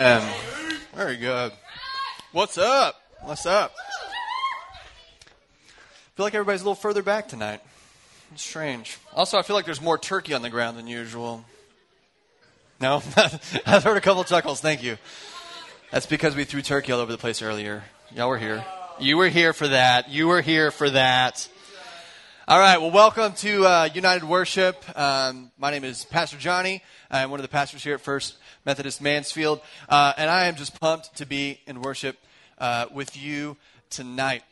Um, very good. What's up? What's up? I feel like everybody's a little further back tonight. It's strange. Also, I feel like there's more turkey on the ground than usual. No? I've heard a couple chuckles. Thank you. That's because we threw turkey all over the place earlier. Y'all were here. You were here for that. You were here for that. All right. Well, welcome to uh, United Worship. Um, my name is Pastor Johnny. I'm one of the pastors here at First Methodist Mansfield, uh, and I am just pumped to be in worship uh, with you tonight.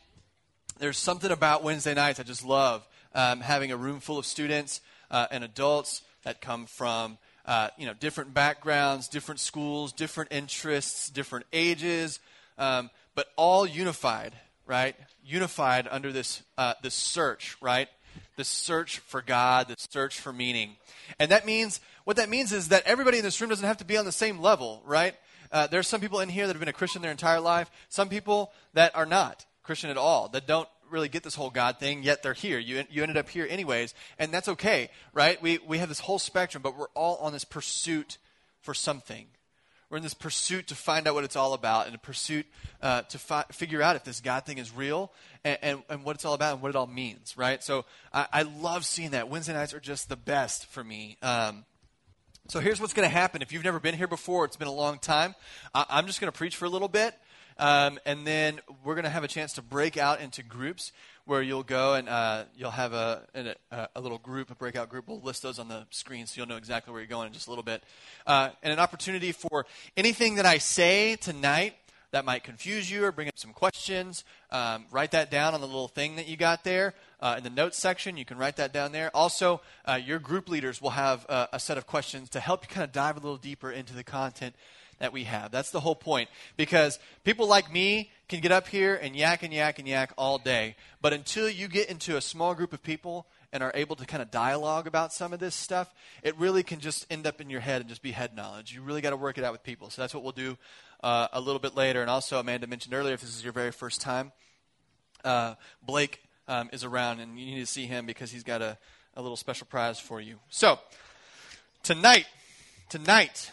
There's something about Wednesday nights I just love um, having a room full of students uh, and adults that come from uh, you know different backgrounds, different schools, different interests, different ages, um, but all unified, right? Unified under this uh, this search, right? The search for God, the search for meaning, and that means what that means is that everybody in this room doesn't have to be on the same level, right? Uh, there's some people in here that have been a Christian their entire life, some people that are not Christian at all, that don't really get this whole God thing, yet they're here. You, you ended up here anyways, and that's okay, right? We, we have this whole spectrum, but we're all on this pursuit for something. We're in this pursuit to find out what it's all about and a pursuit uh, to fi- figure out if this God thing is real and, and, and, what it's all about and what it all means, right? So I, I love seeing that. Wednesday nights are just the best for me. Um, so here's what's going to happen. If you've never been here before, it's been a long time. I'm just going to preach for a little bit, um, and then we're going to have a chance to break out into groups where you'll go and uh, you'll have a, a, a, little group, a breakout group. We'll list those on the screen so you'll know exactly where you're going in just a little bit. Uh, and an opportunity for anything that I say tonight that might confuse you or bring up some questions. Um, write that down on the little thing that you got there uh, in the notes section. You can write that down there. Also, uh, your group leaders will have uh, a set of questions to help you kind of dive a little deeper into the content that we have. That's the whole point. Because people like me can get up here and yak and yak and yak all day. But until you get into a small group of people and are able to kind of dialogue about some of this stuff, it really can just end up in your head and just be head knowledge. You really got to work it out with people. So that's what we'll do uh, a little bit later. And also, Amanda mentioned earlier, if this is your very first time, uh, Blake um, is around, and you need to see him because he's got a, a little special prize for you. So, tonight, tonight,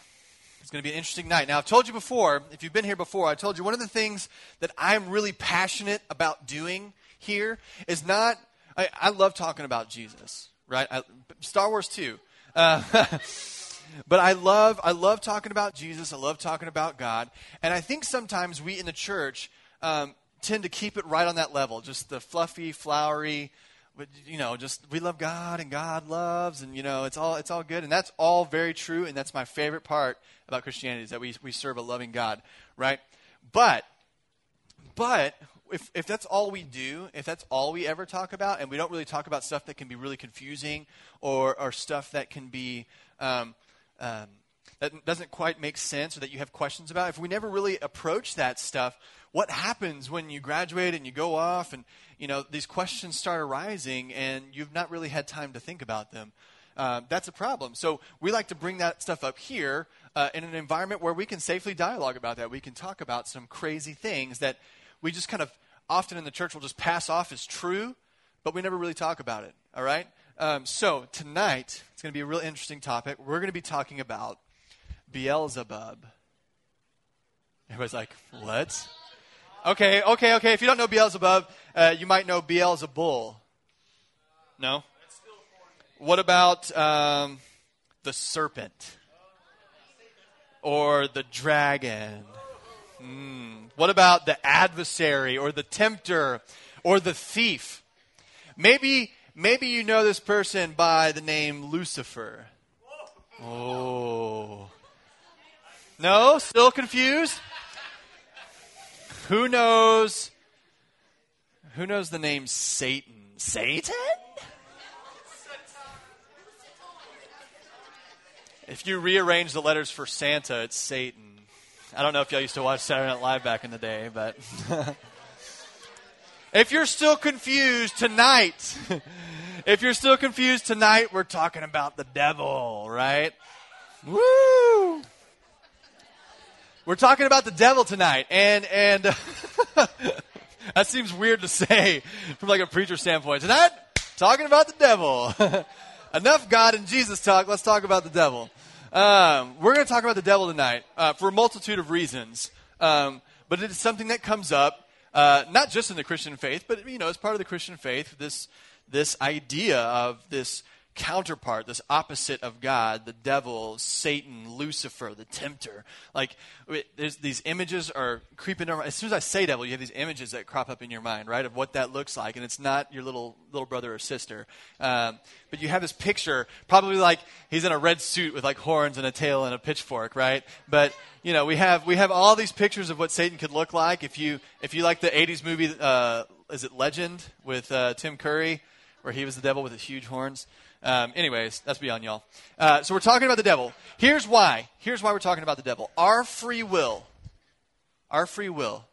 it's going to be an interesting night. Now, I've told you before, if you've been here before, I told you one of the things that I'm really passionate about doing here is not, I, I love talking about Jesus, right? I, Star Wars too. Uh, but I love, I love talking about Jesus. I love talking about God. And I think sometimes we in the church um, tend to keep it right on that level, just the fluffy, flowery, you know, just we love God and God loves, and you know, it's all it's all good, and that's all very true, and that's my favorite part about Christianity is that we we serve a loving God, right? But but if if that's all we do, if that's all we ever talk about, and we don't really talk about stuff that can be really confusing or or stuff that can be um, um, that doesn't quite make sense or that you have questions about, if we never really approach that stuff, what happens when you graduate and you go off and you know these questions start arising and you've not really had time to think about them? Uh, that's a problem. So we like to bring that stuff up here uh, in an environment where we can safely dialogue about that. We can talk about some crazy things that we just kind of often in the church will just pass off as true, but we never really talk about it. All right. Um, so tonight it's going to be a real interesting topic. We're going to be talking about Beelzebub. Everybody's like, what? Okay, okay, okay. If you don't know Beelzebub, uh, you might know Beelzebul. No? What about um, the serpent? Or the dragon? Mm. What about the adversary or the tempter or the thief? Maybe, maybe you know this person by the name Lucifer. Oh. No? Still confused? Who knows? Who knows the name Satan? Satan? If you rearrange the letters for Santa, it's Satan. I don't know if y'all used to watch Saturday Night Live back in the day, but if you're still confused tonight, if you're still confused tonight, we're talking about the devil, right? Woo! We're talking about the devil tonight, and and that seems weird to say from like a preacher standpoint. Tonight, talking about the devil. Enough God and Jesus talk. Let's talk about the devil. Um, we're going to talk about the devil tonight uh, for a multitude of reasons. Um, but it is something that comes up uh, not just in the Christian faith, but you know, as part of the Christian faith, this this idea of this counterpart, this opposite of God, the devil, Satan, Lucifer, the tempter. Like, there's, these images are creeping around. As soon as I say devil, you have these images that crop up in your mind, right, of what that looks like. And it's not your little, little brother or sister. Um, but you have this picture, probably like he's in a red suit with like horns and a tail and a pitchfork, right? But, you know, we have, we have all these pictures of what Satan could look like. If you, if you like the 80s movie, uh, is it Legend with uh, Tim Curry, where he was the devil with his huge horns? Um, anyways, that's beyond y'all. Uh, so we're talking about the devil. Here's why. Here's why we're talking about the devil. Our free will. Our free will.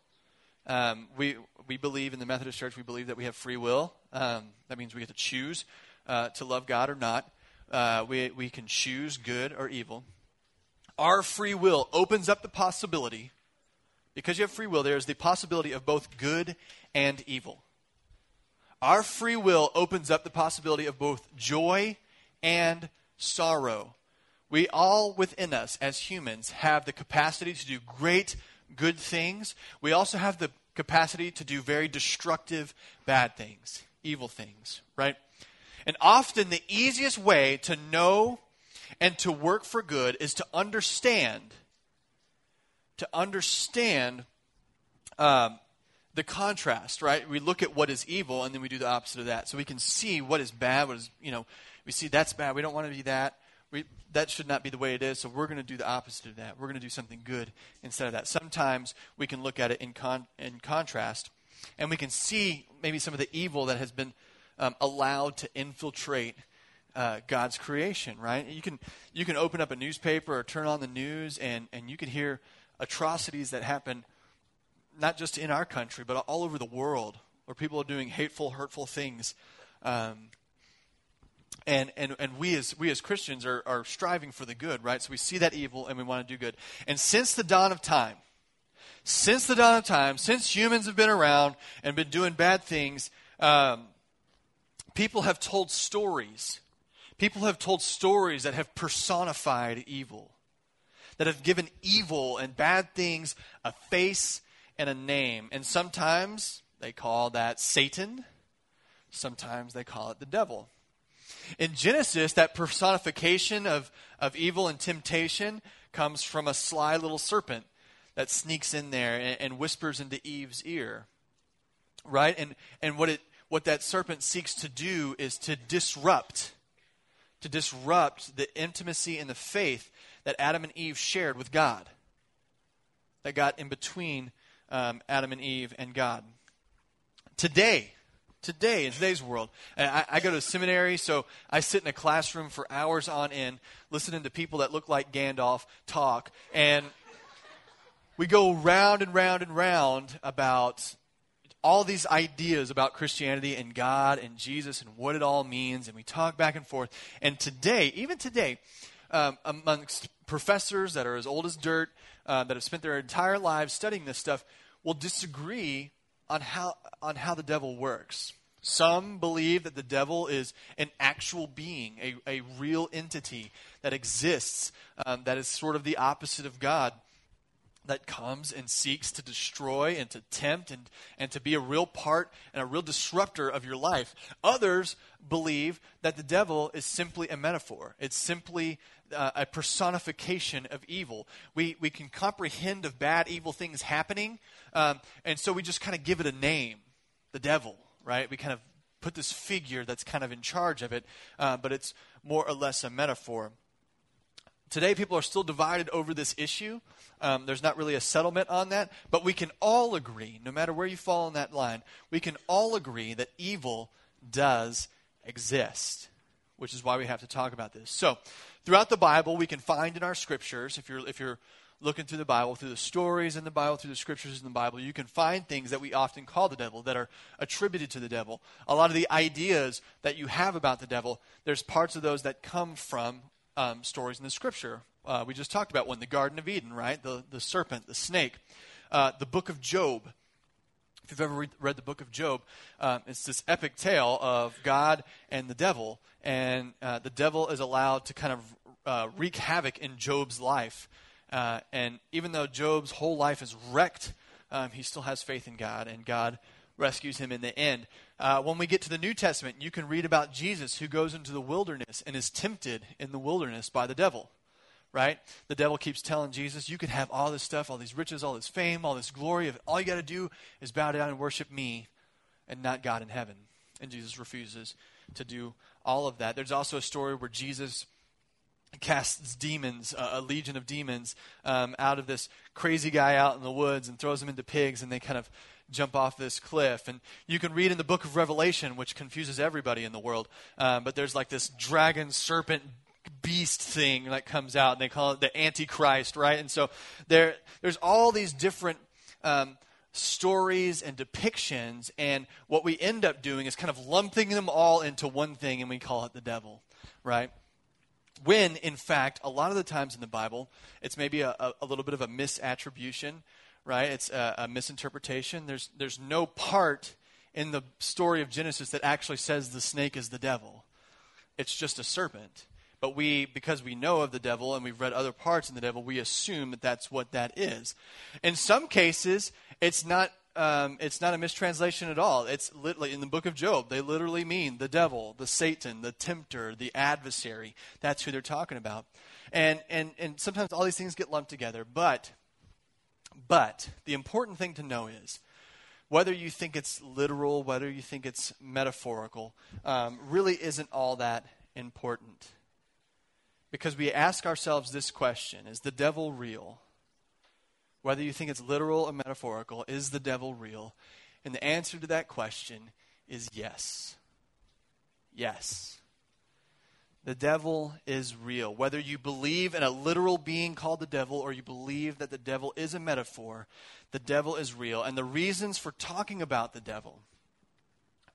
Um, we we believe in the Methodist Church. We believe that we have free will. Um, that means we get to choose uh, to love God or not. Uh, we we can choose good or evil. Our free will opens up the possibility, because you have free will. There is the possibility of both good and evil. Our free will opens up the possibility of both joy and sorrow. We all within us as humans have the capacity to do great good things. We also have the capacity to do very destructive bad things, evil things, right? And often the easiest way to know and to work for good is to understand to understand um, the contrast, right? We look at what is evil and then we do the opposite of that. So we can see what is bad, what is, you know, we see that's bad. We don't want to be that. We, that should not be the way it is. So we're going to do the opposite of that. We're going to do something good instead of that. Sometimes we can look at it in, con, in contrast and we can see maybe some of the evil that has been um, allowed to infiltrate uh, God's creation, right? You can, you can open up a newspaper or turn on the news and, and you can hear atrocities that happen not just in our country, but all over the world, where people are doing hateful, hurtful things. Um, and, and, and we as, we as Christians are, are striving for the good, right? So we see that evil and we want to do good. And since the dawn of time, since the dawn of time, since humans have been around and been doing bad things, um, people have told stories. People have told stories that have personified evil, that have given evil and bad things a face and a name. And sometimes they call that Satan, sometimes they call it the devil. In Genesis, that personification of, of evil and temptation comes from a sly little serpent that sneaks in there and, and whispers into Eve's ear. Right? And, and what, it, what that serpent seeks to do is to disrupt, to disrupt the intimacy and the faith that Adam and Eve shared with God, that got in between um, Adam and Eve and God. Today, today in today's world, I, I, go to seminary, so I sit in a classroom for hours on end, listening to people that look like Gandalf talk, and we go round and round and round about all these ideas about Christianity and God and Jesus and what it all means, and we talk back and forth. And today, even today, um, amongst professors that are as old as dirt, uh, that have spent their entire lives studying this stuff, will disagree on how, on how the devil works. Some believe that the devil is an actual being, a, a real entity that exists, um, that is sort of the opposite of God, that comes and seeks to destroy and to tempt and, and to be a real part and a real disruptor of your life. Others believe that the devil is simply a metaphor, it's simply uh, a personification of evil. We, we can comprehend of bad, evil things happening, um, and so we just kind of give it a name the devil, right? We kind of put this figure that's kind of in charge of it, uh, but it's more or less a metaphor. Today, people are still divided over this issue. Um, there's not really a settlement on that, but we can all agree, no matter where you fall in that line, we can all agree that evil does exist, which is why we have to talk about this. So, throughout the Bible, we can find in our scriptures, if you're, if you're looking through the Bible, through the stories in the Bible, through the scriptures in the Bible, you can find things that we often call the devil that are attributed to the devil. A lot of the ideas that you have about the devil, there's parts of those that come from um, stories in the scripture. Uh, we just talked about one, the Garden of Eden, right? The, the serpent, the snake. Uh, the book of Job. If you've ever read, read the book of Job, um, it's this epic tale of God and the devil. And uh, the devil is allowed to kind of uh, wreak havoc in Job's life. Uh, and even though Job's whole life is wrecked, um, he still has faith in God, and God rescues him in the end. Uh, when we get to the New Testament, you can read about Jesus who goes into the wilderness and is tempted in the wilderness by the devil. Right? The devil keeps telling Jesus, You can have all this stuff, all these riches, all this fame, all this glory. All you got to do is bow down and worship me and not God in heaven. And Jesus refuses to do all of that. There's also a story where Jesus casts demons, a legion of demons, um, out of this crazy guy out in the woods and throws them into pigs, and they kind of jump off this cliff. And you can read in the book of Revelation, which confuses everybody in the world, um, but there's like this dragon, serpent, beast thing that comes out, and they call it the Antichrist, right? And so there, there's all these different. Um, stories and depictions, and what we end up doing is kind of lumping them all into one thing, and we call it the devil, right? When, in fact, a lot of the times in the Bible, it's maybe a, a, a little bit of a misattribution, right? It's a, a misinterpretation. There's, there's no part in the story of Genesis that actually says the snake is the devil. It's just a serpent. But we, because we know of the devil and we've read other parts in the devil, we assume that that's what that is. In some cases, it's not um, it's not a mistranslation at all. It's literally in the book of Job. They literally mean the devil, the Satan, the tempter, the adversary. That's who they're talking about. And and and sometimes all these things get lumped together. But but the important thing to know is whether you think it's literal, whether you think it's metaphorical, um, really isn't all that important. Because we ask ourselves this question: Is the devil real? whether you think it's literal or metaphorical, is the devil real? And the answer to that question is yes. Yes. The devil is real. Whether you believe in a literal being called the devil or you believe that the devil is a metaphor, the devil is real. And the reasons for talking about the devil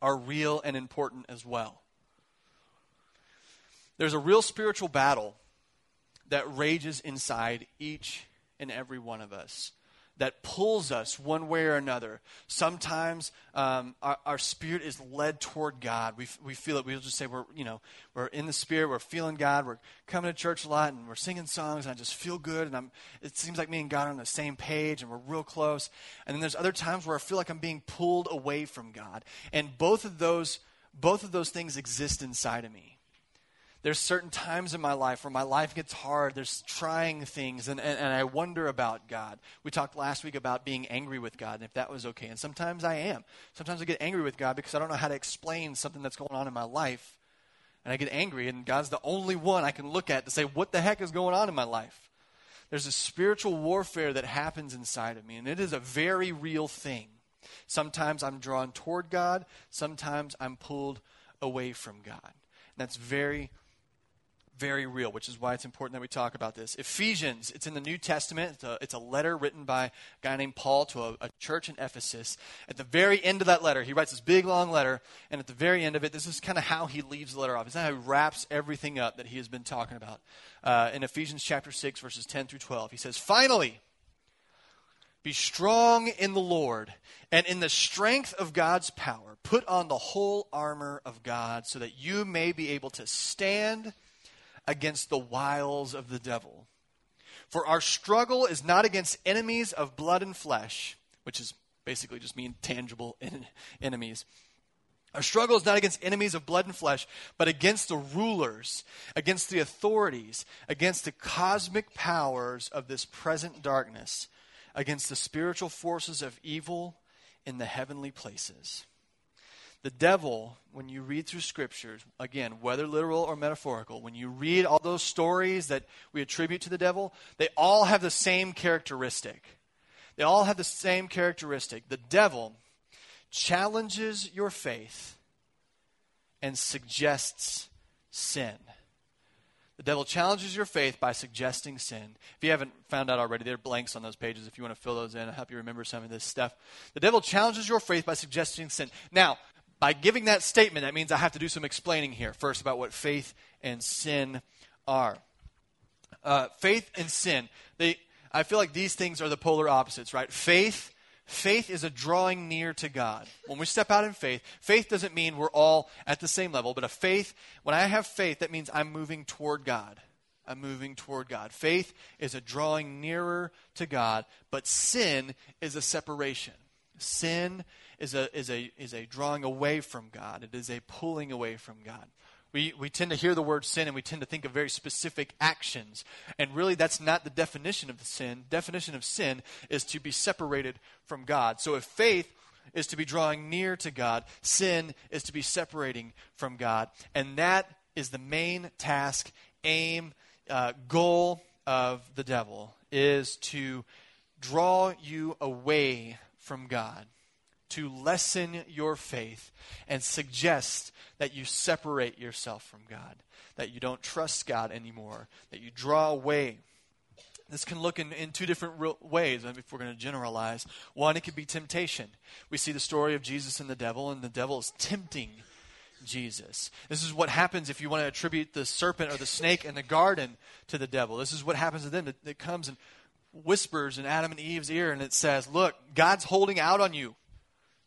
are real and important as well. There's a real spiritual battle that rages inside each and every one of us that pulls us one way or another. Sometimes um, our, our, spirit is led toward God. We, we feel it. We'll just say we're, you know, we're in the spirit. We're feeling God. We're coming to church a lot and we're singing songs and I just feel good. And I'm, it seems like me and God are on the same page and we're real close. And then there's other times where I feel like I'm being pulled away from God. And both of those, both of those things exist inside of me there's certain times in my life where my life gets hard. There's trying things, and, and, and, I wonder about God. We talked last week about being angry with God and if that was okay. And sometimes I am. Sometimes I get angry with God because I don't know how to explain something that's going on in my life. And I get angry, and God's the only one I can look at to say, What the heck is going on in my life? There's a spiritual warfare that happens inside of me, and it is a very real thing. Sometimes I'm drawn toward God, sometimes I'm pulled away from God. That's very very real, which is why it's important that we talk about this. Ephesians, it's in the New Testament. It's a, it's a letter written by a guy named Paul to a, a, church in Ephesus. At the very end of that letter, he writes this big, long letter, and at the very end of it, this is kind of how he leaves the letter off. Is how he wraps everything up that he has been talking about. Uh, in Ephesians chapter 6, verses 10 through 12, he says, Finally, be strong in the Lord and in the strength of God's power. Put on the whole armor of God so that you may be able to stand against the wiles of the devil. For our struggle is not against enemies of blood and flesh, which is basically just mean tangible enemies. Our struggle is not against enemies of blood and flesh, but against the rulers, against the authorities, against the cosmic powers of this present darkness, against the spiritual forces of evil in the heavenly places. The devil, when you read through scriptures, again, whether literal or metaphorical, when you read all those stories that we attribute to the devil, they all have the same characteristic. They all have the same characteristic. The devil challenges your faith and suggests sin. The devil challenges your faith by suggesting sin. If you haven't found out already, there are blanks on those pages. If you want to fill those in, I'll help you remember some of this stuff. The devil challenges your faith by suggesting sin. Now, by giving that statement, that means I have to do some explaining here first about what faith and sin are. Uh, faith and sin, they, I feel like these things are the polar opposites, right? Faith, faith is a drawing near to God. When we step out in faith, faith doesn't mean we're all at the same level, but a faith, when I have faith, that means I'm moving toward God. I'm moving toward God. Faith is a drawing nearer to God, but sin is a separation. Sin is a, is a, is a drawing away from God, it is a pulling away from God. We, we tend to hear the word sin and we tend to think of very specific actions. And really, that's not the definition of the sin. Definition of sin is to be separated from God. So if faith is to be drawing near to God, sin is to be separating from God. And that is the main task, aim, uh, goal of the devil, is to draw you away from God to lessen your faith and suggest that you separate yourself from God, that you don't trust God anymore, that you draw away. This can look in, in two different ways if we're going to generalize. One, it could be temptation. We see the story of Jesus and the devil, and the devil is tempting Jesus. This is what happens if you want to attribute the serpent or the snake in the garden to the devil. This is what happens to them. It, it comes and whispers in Adam and Eve's ear, and it says, Look, God's holding out on you.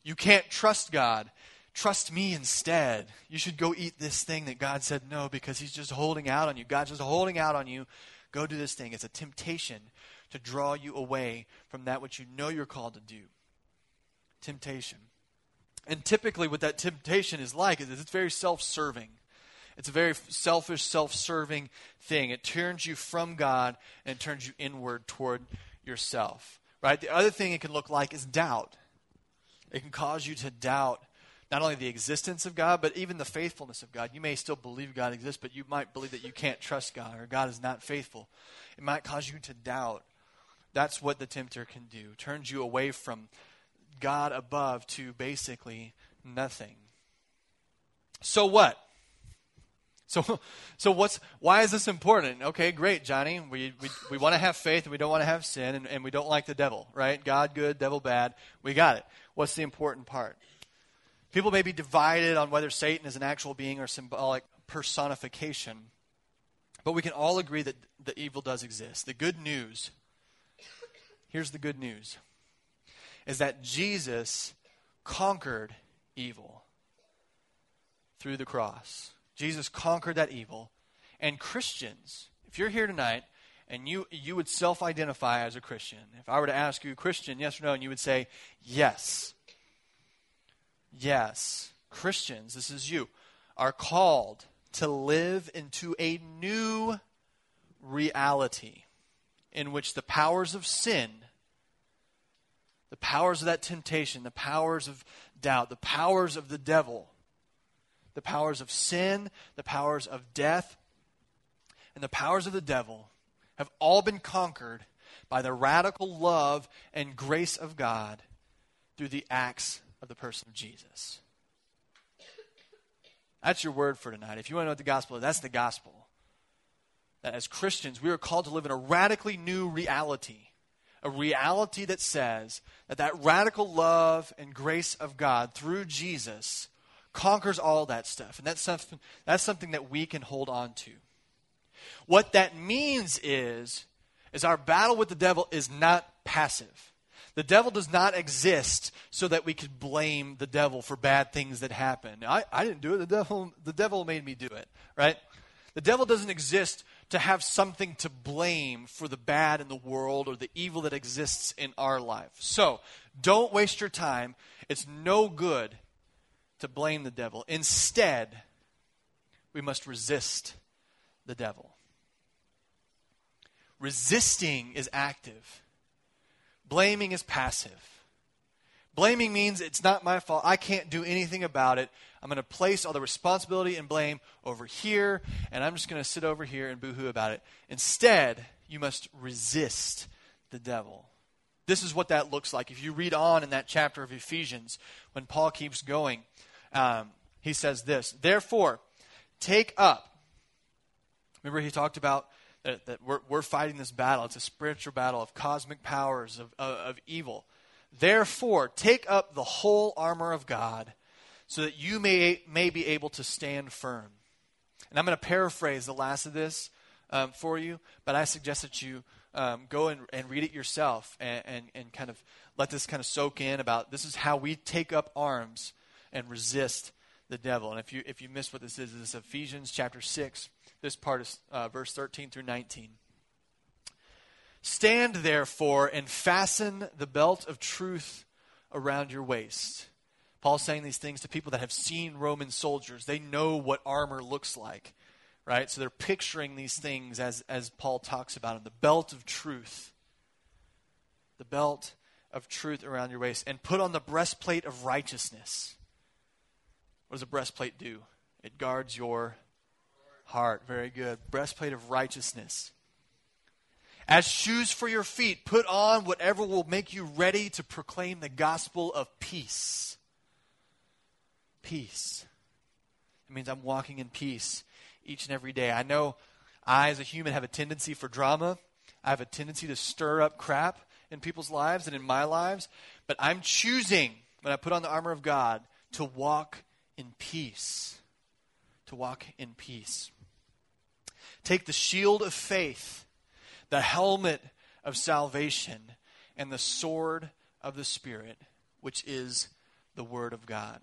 You can't trust God. Trust me instead. You should go eat this thing that God said no because He's just holding out on you. God's just holding out on you. Go do this thing. It's a temptation to draw you away from that which you know you're called to do. Temptation. And typically, what that temptation is like is it's very self serving. It's a very selfish, self serving thing. It turns you from God and turns you inward toward yourself. Right? The other thing it can look like is doubt. It can cause you to doubt not only the existence of God, but even the faithfulness of God. You may still believe God exists, but you might believe that you can't trust God or God is not faithful. It might cause you to doubt. That's what the tempter can do. Turns you away from God above to basically nothing. So what? So, so what's why is this important? Okay, great, Johnny. We we, we want to have faith and we don't want to have sin and, and we don't like the devil, right? God good, devil bad. We got it. What's the important part? People may be divided on whether Satan is an actual being or symbolic personification, but we can all agree that the evil does exist. The good news here's the good news is that Jesus conquered evil through the cross. Jesus conquered that evil. And Christians, if you're here tonight and you, you would self identify as a Christian, if I were to ask you, Christian, yes or no, and you would say, yes. Yes. Christians, this is you, are called to live into a new reality in which the powers of sin, the powers of that temptation, the powers of doubt, the powers of the devil, the powers of sin, the powers of death, and the powers of the devil have all been conquered by the radical love and grace of God through the acts of the person of Jesus. That's your word for tonight. If you want to know what the gospel is, that's the gospel. That as Christians, we are called to live in a radically new reality. A reality that says that that radical love and grace of God through Jesus conquers all that stuff. And that's something, that's something that we can hold on to. What that means is, is our battle with the devil is not passive. The devil does not exist so that we could blame the devil for bad things that happen. I, I didn't do it. The devil, the devil made me do it, right? The devil doesn't exist to have something to blame for the bad in the world or the evil that exists in our life. So, don't waste your time. It's no good to blame the devil. Instead, we must resist the devil. Resisting is active, blaming is passive. Blaming means it's not my fault. I can't do anything about it. I'm going to place all the responsibility and blame over here, and I'm just going to sit over here and boohoo about it. Instead, you must resist the devil. This is what that looks like. If you read on in that chapter of Ephesians, when Paul keeps going, um, he says this Therefore, take up. Remember, he talked about that, that we're, we're, fighting this battle. It's a spiritual battle of cosmic powers, of, of, of evil. Therefore, take up the whole armor of God so that you may, may be able to stand firm. And I'm going to paraphrase the last of this um, for you, but I suggest that you um, go and, and, read it yourself and, and, and kind of let this kind of soak in about this is how we take up arms and resist the devil. And if you if you missed what this is, this is Ephesians chapter six, This part is uh, verse 13 through 19. Stand therefore and fasten the belt of truth around your waist. Paul's saying these things to people that have seen Roman soldiers. They know what armor looks like, right? So they're picturing these things as, as Paul talks about them. The belt of truth. The belt of truth around your waist. And put on the breastplate of righteousness. What does a breastplate do? It guards your heart. Very good. Breastplate of righteousness. As shoes for your feet, put on whatever will make you ready to proclaim the gospel of peace. Peace. It means I'm walking in peace each and every day. I know I, as a human, have a tendency for drama. I have a tendency to stir up crap in people's lives and in my lives. But I'm choosing, when I put on the armor of God, to walk in peace. To walk in peace. Take the shield of faith, the helmet of salvation, and the sword of the Spirit, which is the Word of God.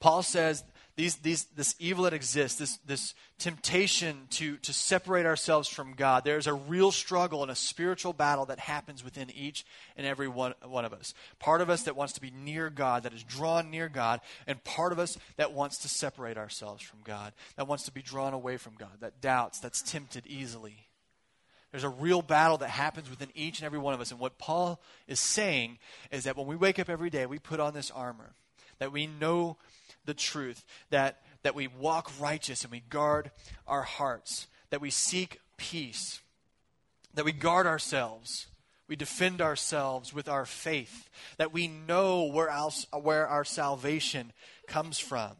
Paul says these, these, this evil that exists, this, this temptation to, to separate ourselves from God, there's a real struggle and a spiritual battle that happens within each and every one, one of us. Part of us that wants to be near God, that is drawn near God, and part of us that wants to separate ourselves from God, that wants to be drawn away from God, that doubts, that's tempted easily. There's a real battle that happens within each and every one of us. And what Paul is saying is that when we wake up every day, we put on this armor, that we know the truth, that, that we walk righteous and we guard our hearts, that we seek peace, that we guard ourselves, we defend ourselves with our faith, that we know where our, where our salvation comes from,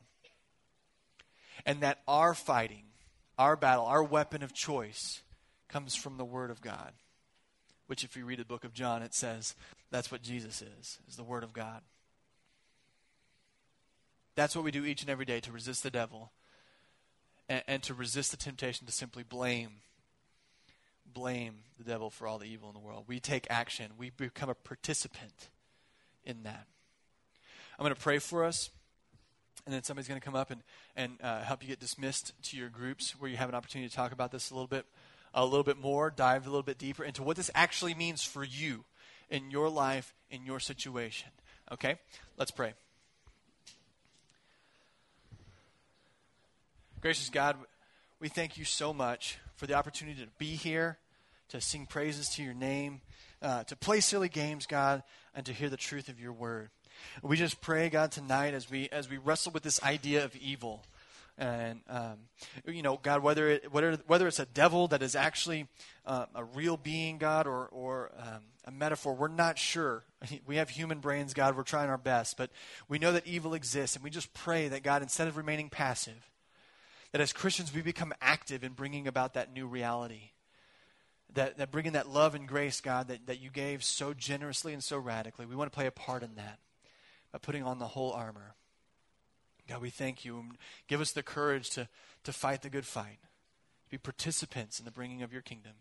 and that our fighting, our battle, our weapon of choice comes from the Word of God. Which, if you read the book of John, it says that's what Jesus is, is the Word of God. That's what we do each and every day to resist the devil and, and to resist the temptation to simply blame blame the devil for all the evil in the world. We take action. We become a participant in that. I'm going to pray for us, and then somebody's going to come up and, and uh, help you get dismissed to your groups where you have an opportunity to talk about this a little bit, a little bit more, dive a little bit deeper into what this actually means for you in your life, in your situation. Okay? Let's pray. Gracious God, we thank you so much for the opportunity to be here, to sing praises to your name, uh, to play silly games, God, and to hear the truth of your word. We just pray, God, tonight as we as we wrestle with this idea of evil, and um, you know, God, whether it, whether whether it's a devil that is actually uh, a real being, God, or or um, a metaphor, we're not sure. We have human brains, God. We're trying our best, but we know that evil exists, and we just pray that God, instead of remaining passive, that as Christians we become active in bringing about that new reality. That, that bringing that love and grace, God, that, that you gave so generously and so radically. We want to play a part in that by putting on the whole armor. God, we thank you. Give us the courage to, to fight the good fight, to be participants in the bringing of your kingdom.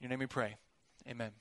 In your name we pray. Amen.